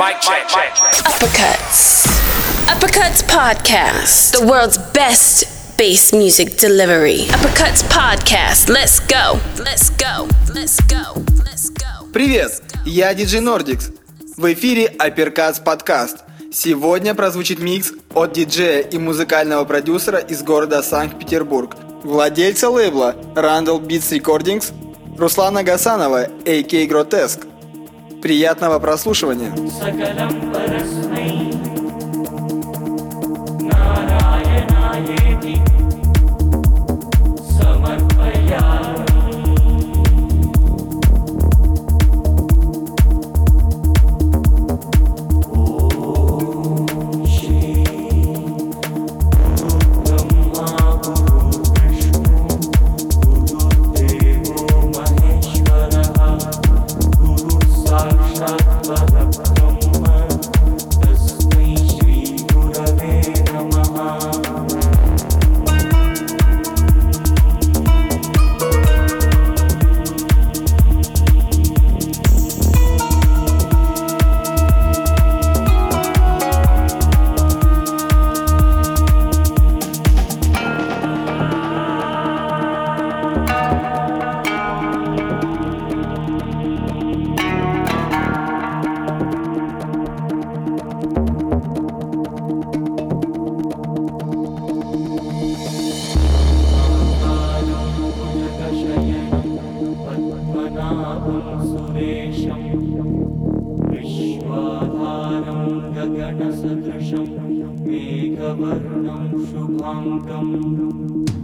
Mic check. Uppercuts. Uppercuts Podcast. The world's best bass music delivery. Uppercuts Podcast. Let's go. Let's go. Let's go. Let's go. Привет, я диджей Нордикс. В эфире Апперкац подкаст. Сегодня прозвучит микс от диджея и музыкального продюсера из города Санкт-Петербург, владельца лейбла Randall Beats Recordings, Руслана Гасанова, a.k. Grotesque. Приятного прослушивания! Сакалам मेघवर्णं शुभाङ्गम्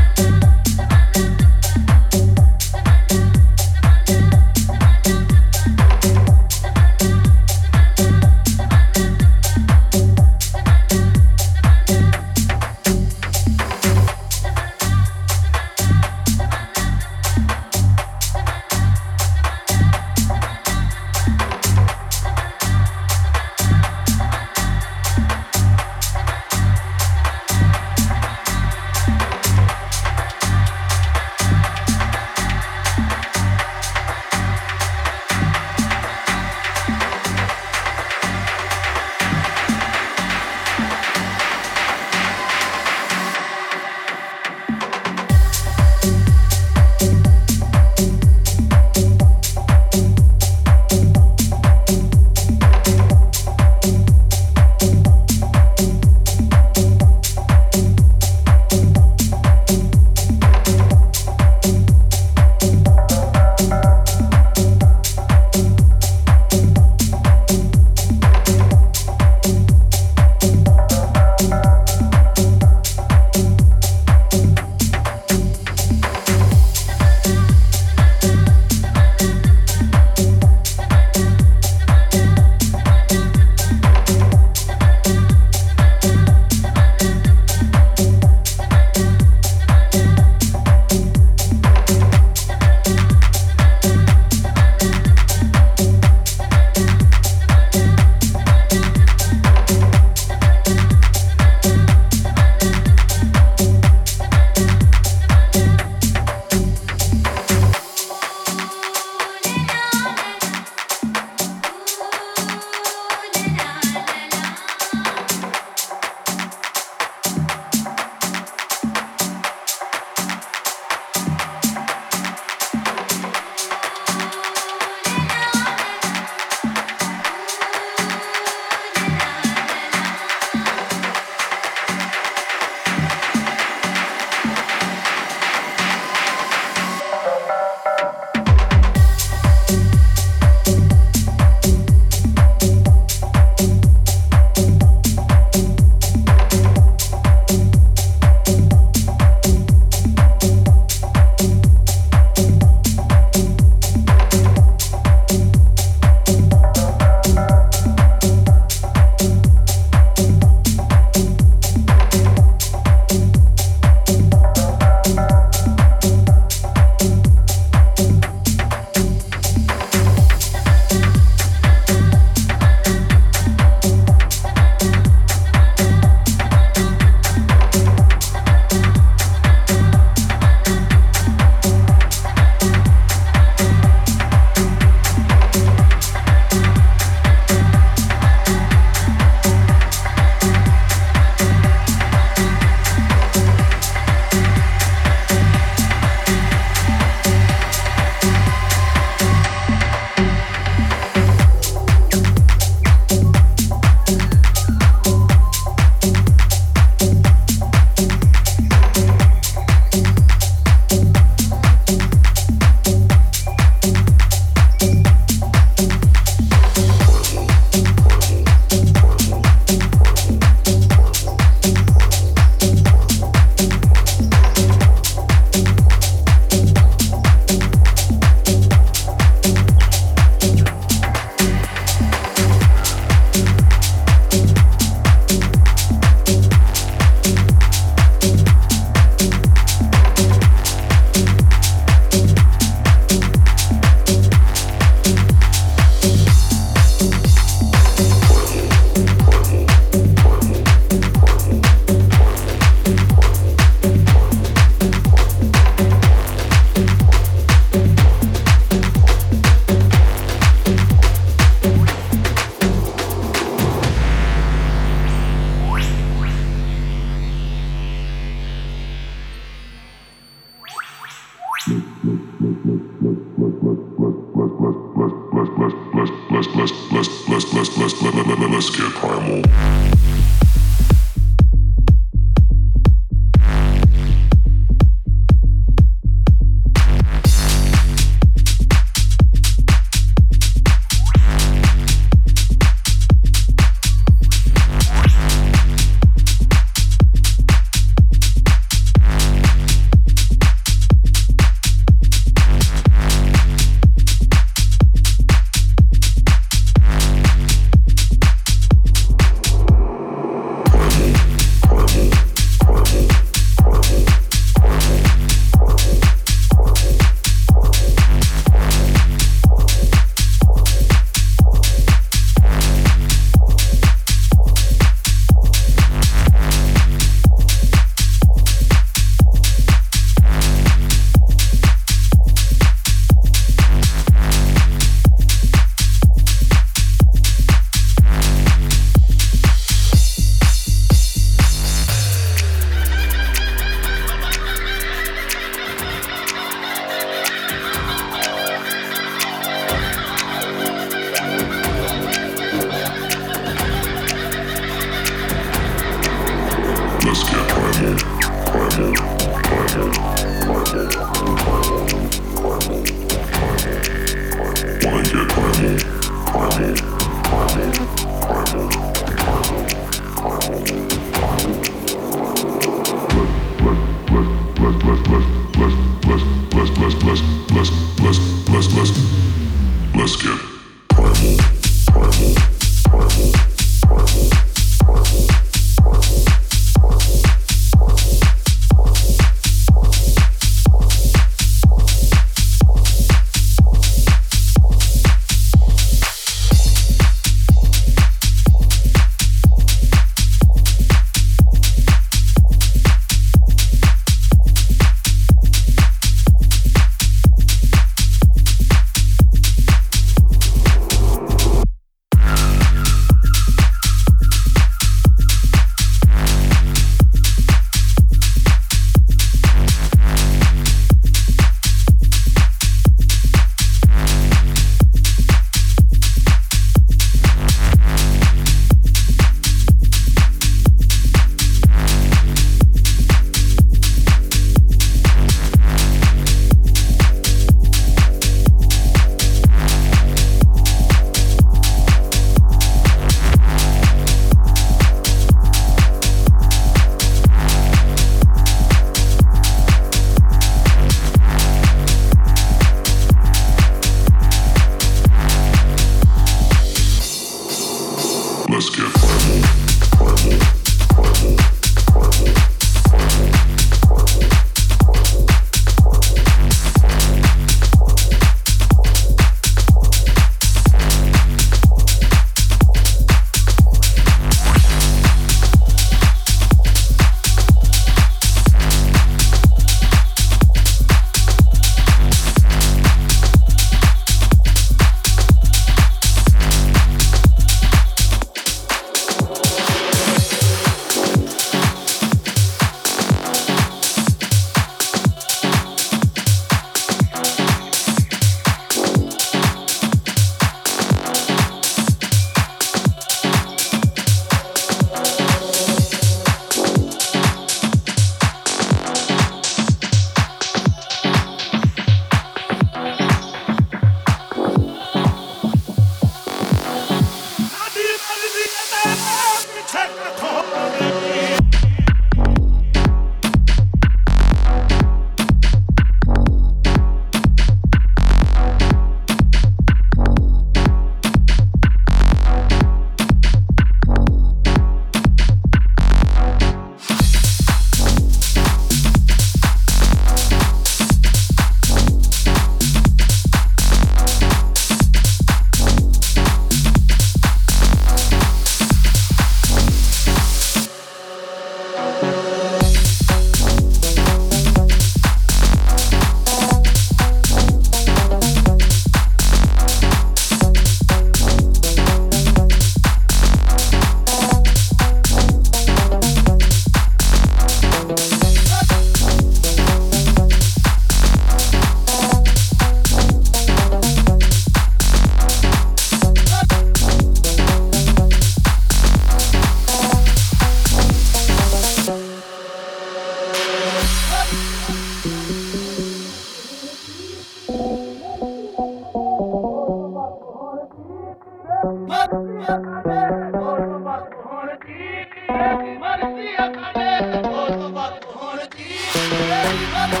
Bye.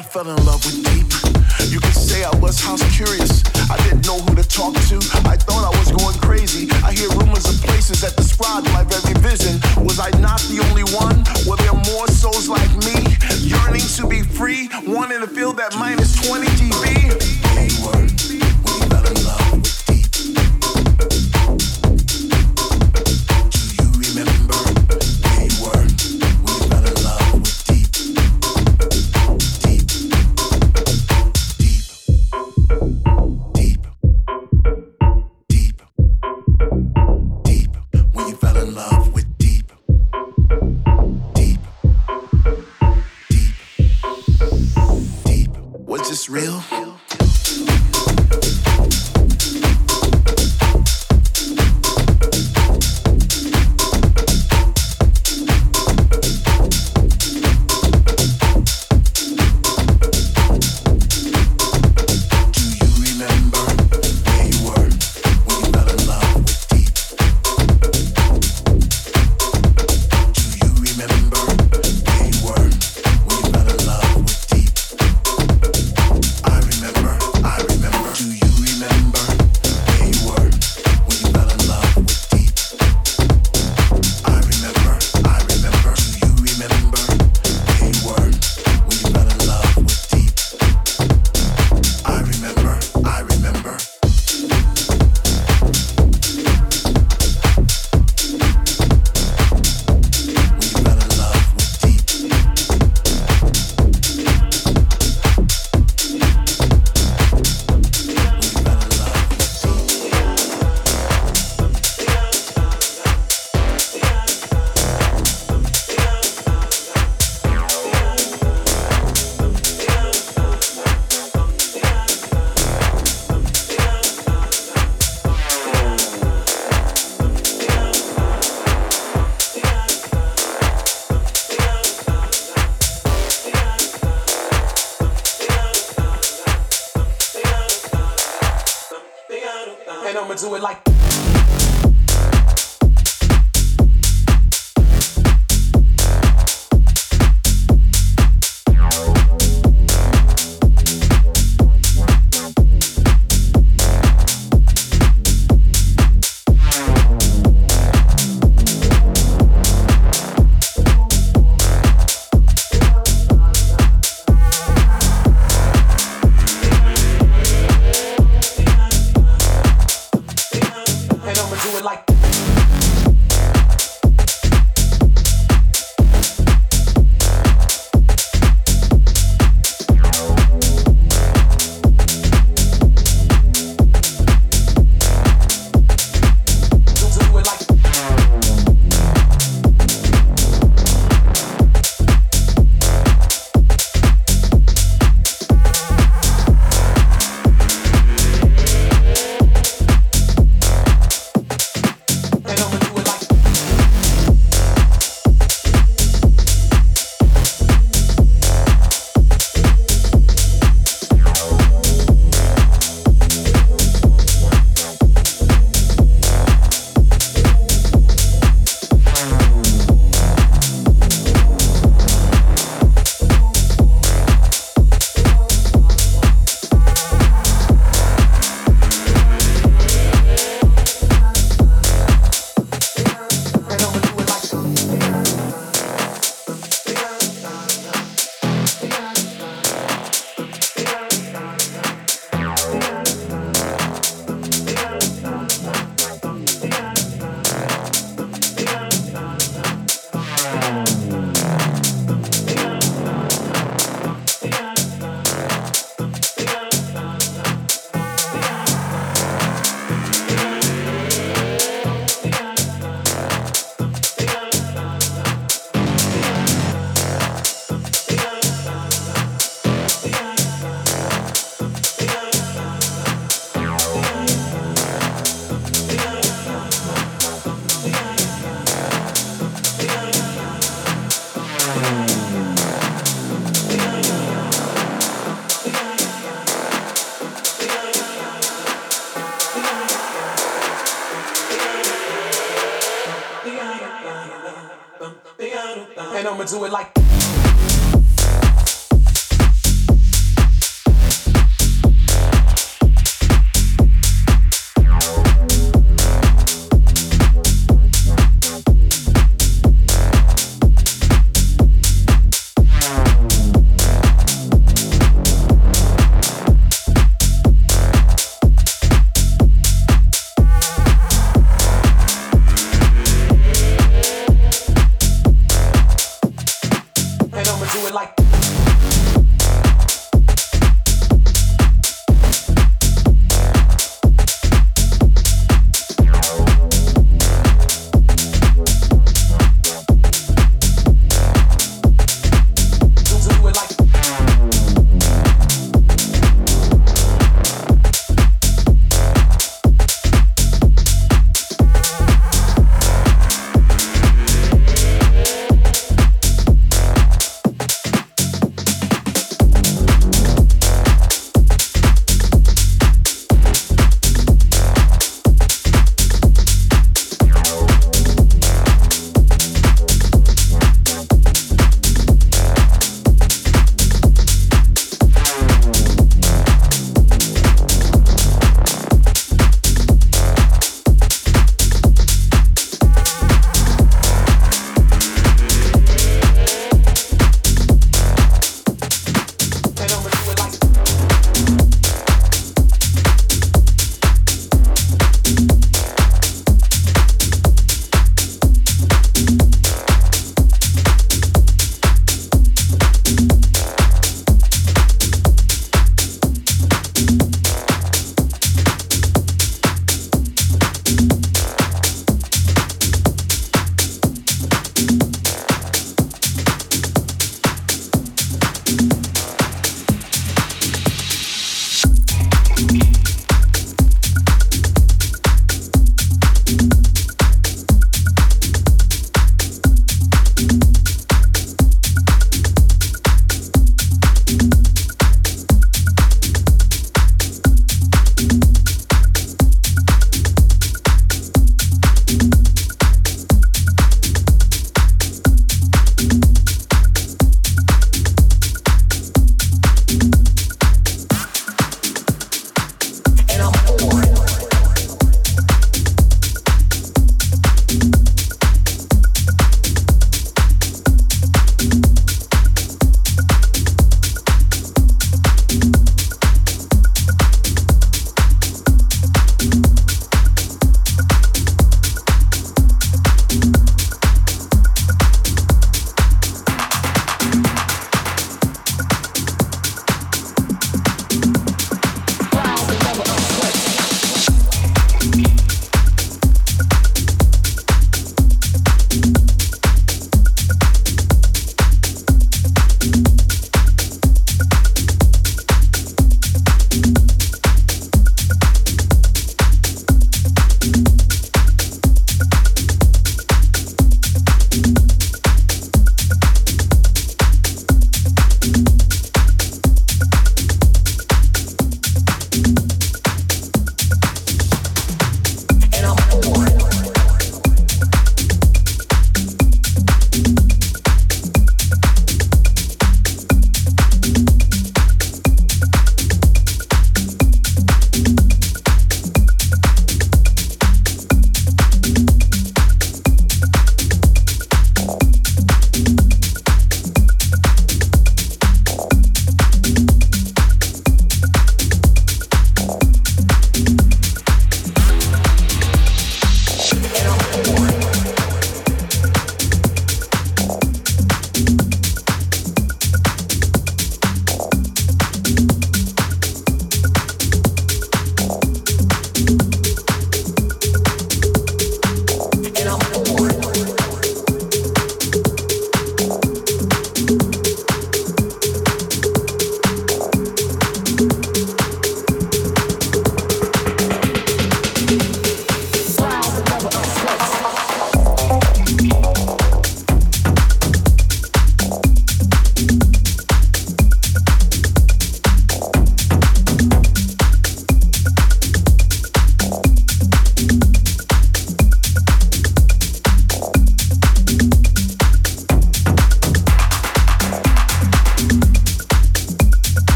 I fell in love with deep. You could say I was house curious. I didn't know who to talk to. I thought I was going crazy. I hear rumors of places that describe my very vision. Was I not the only one? Were there more souls like me? Yearning to be free, wanting to feel that minus 20 dB. Word, we fell in love.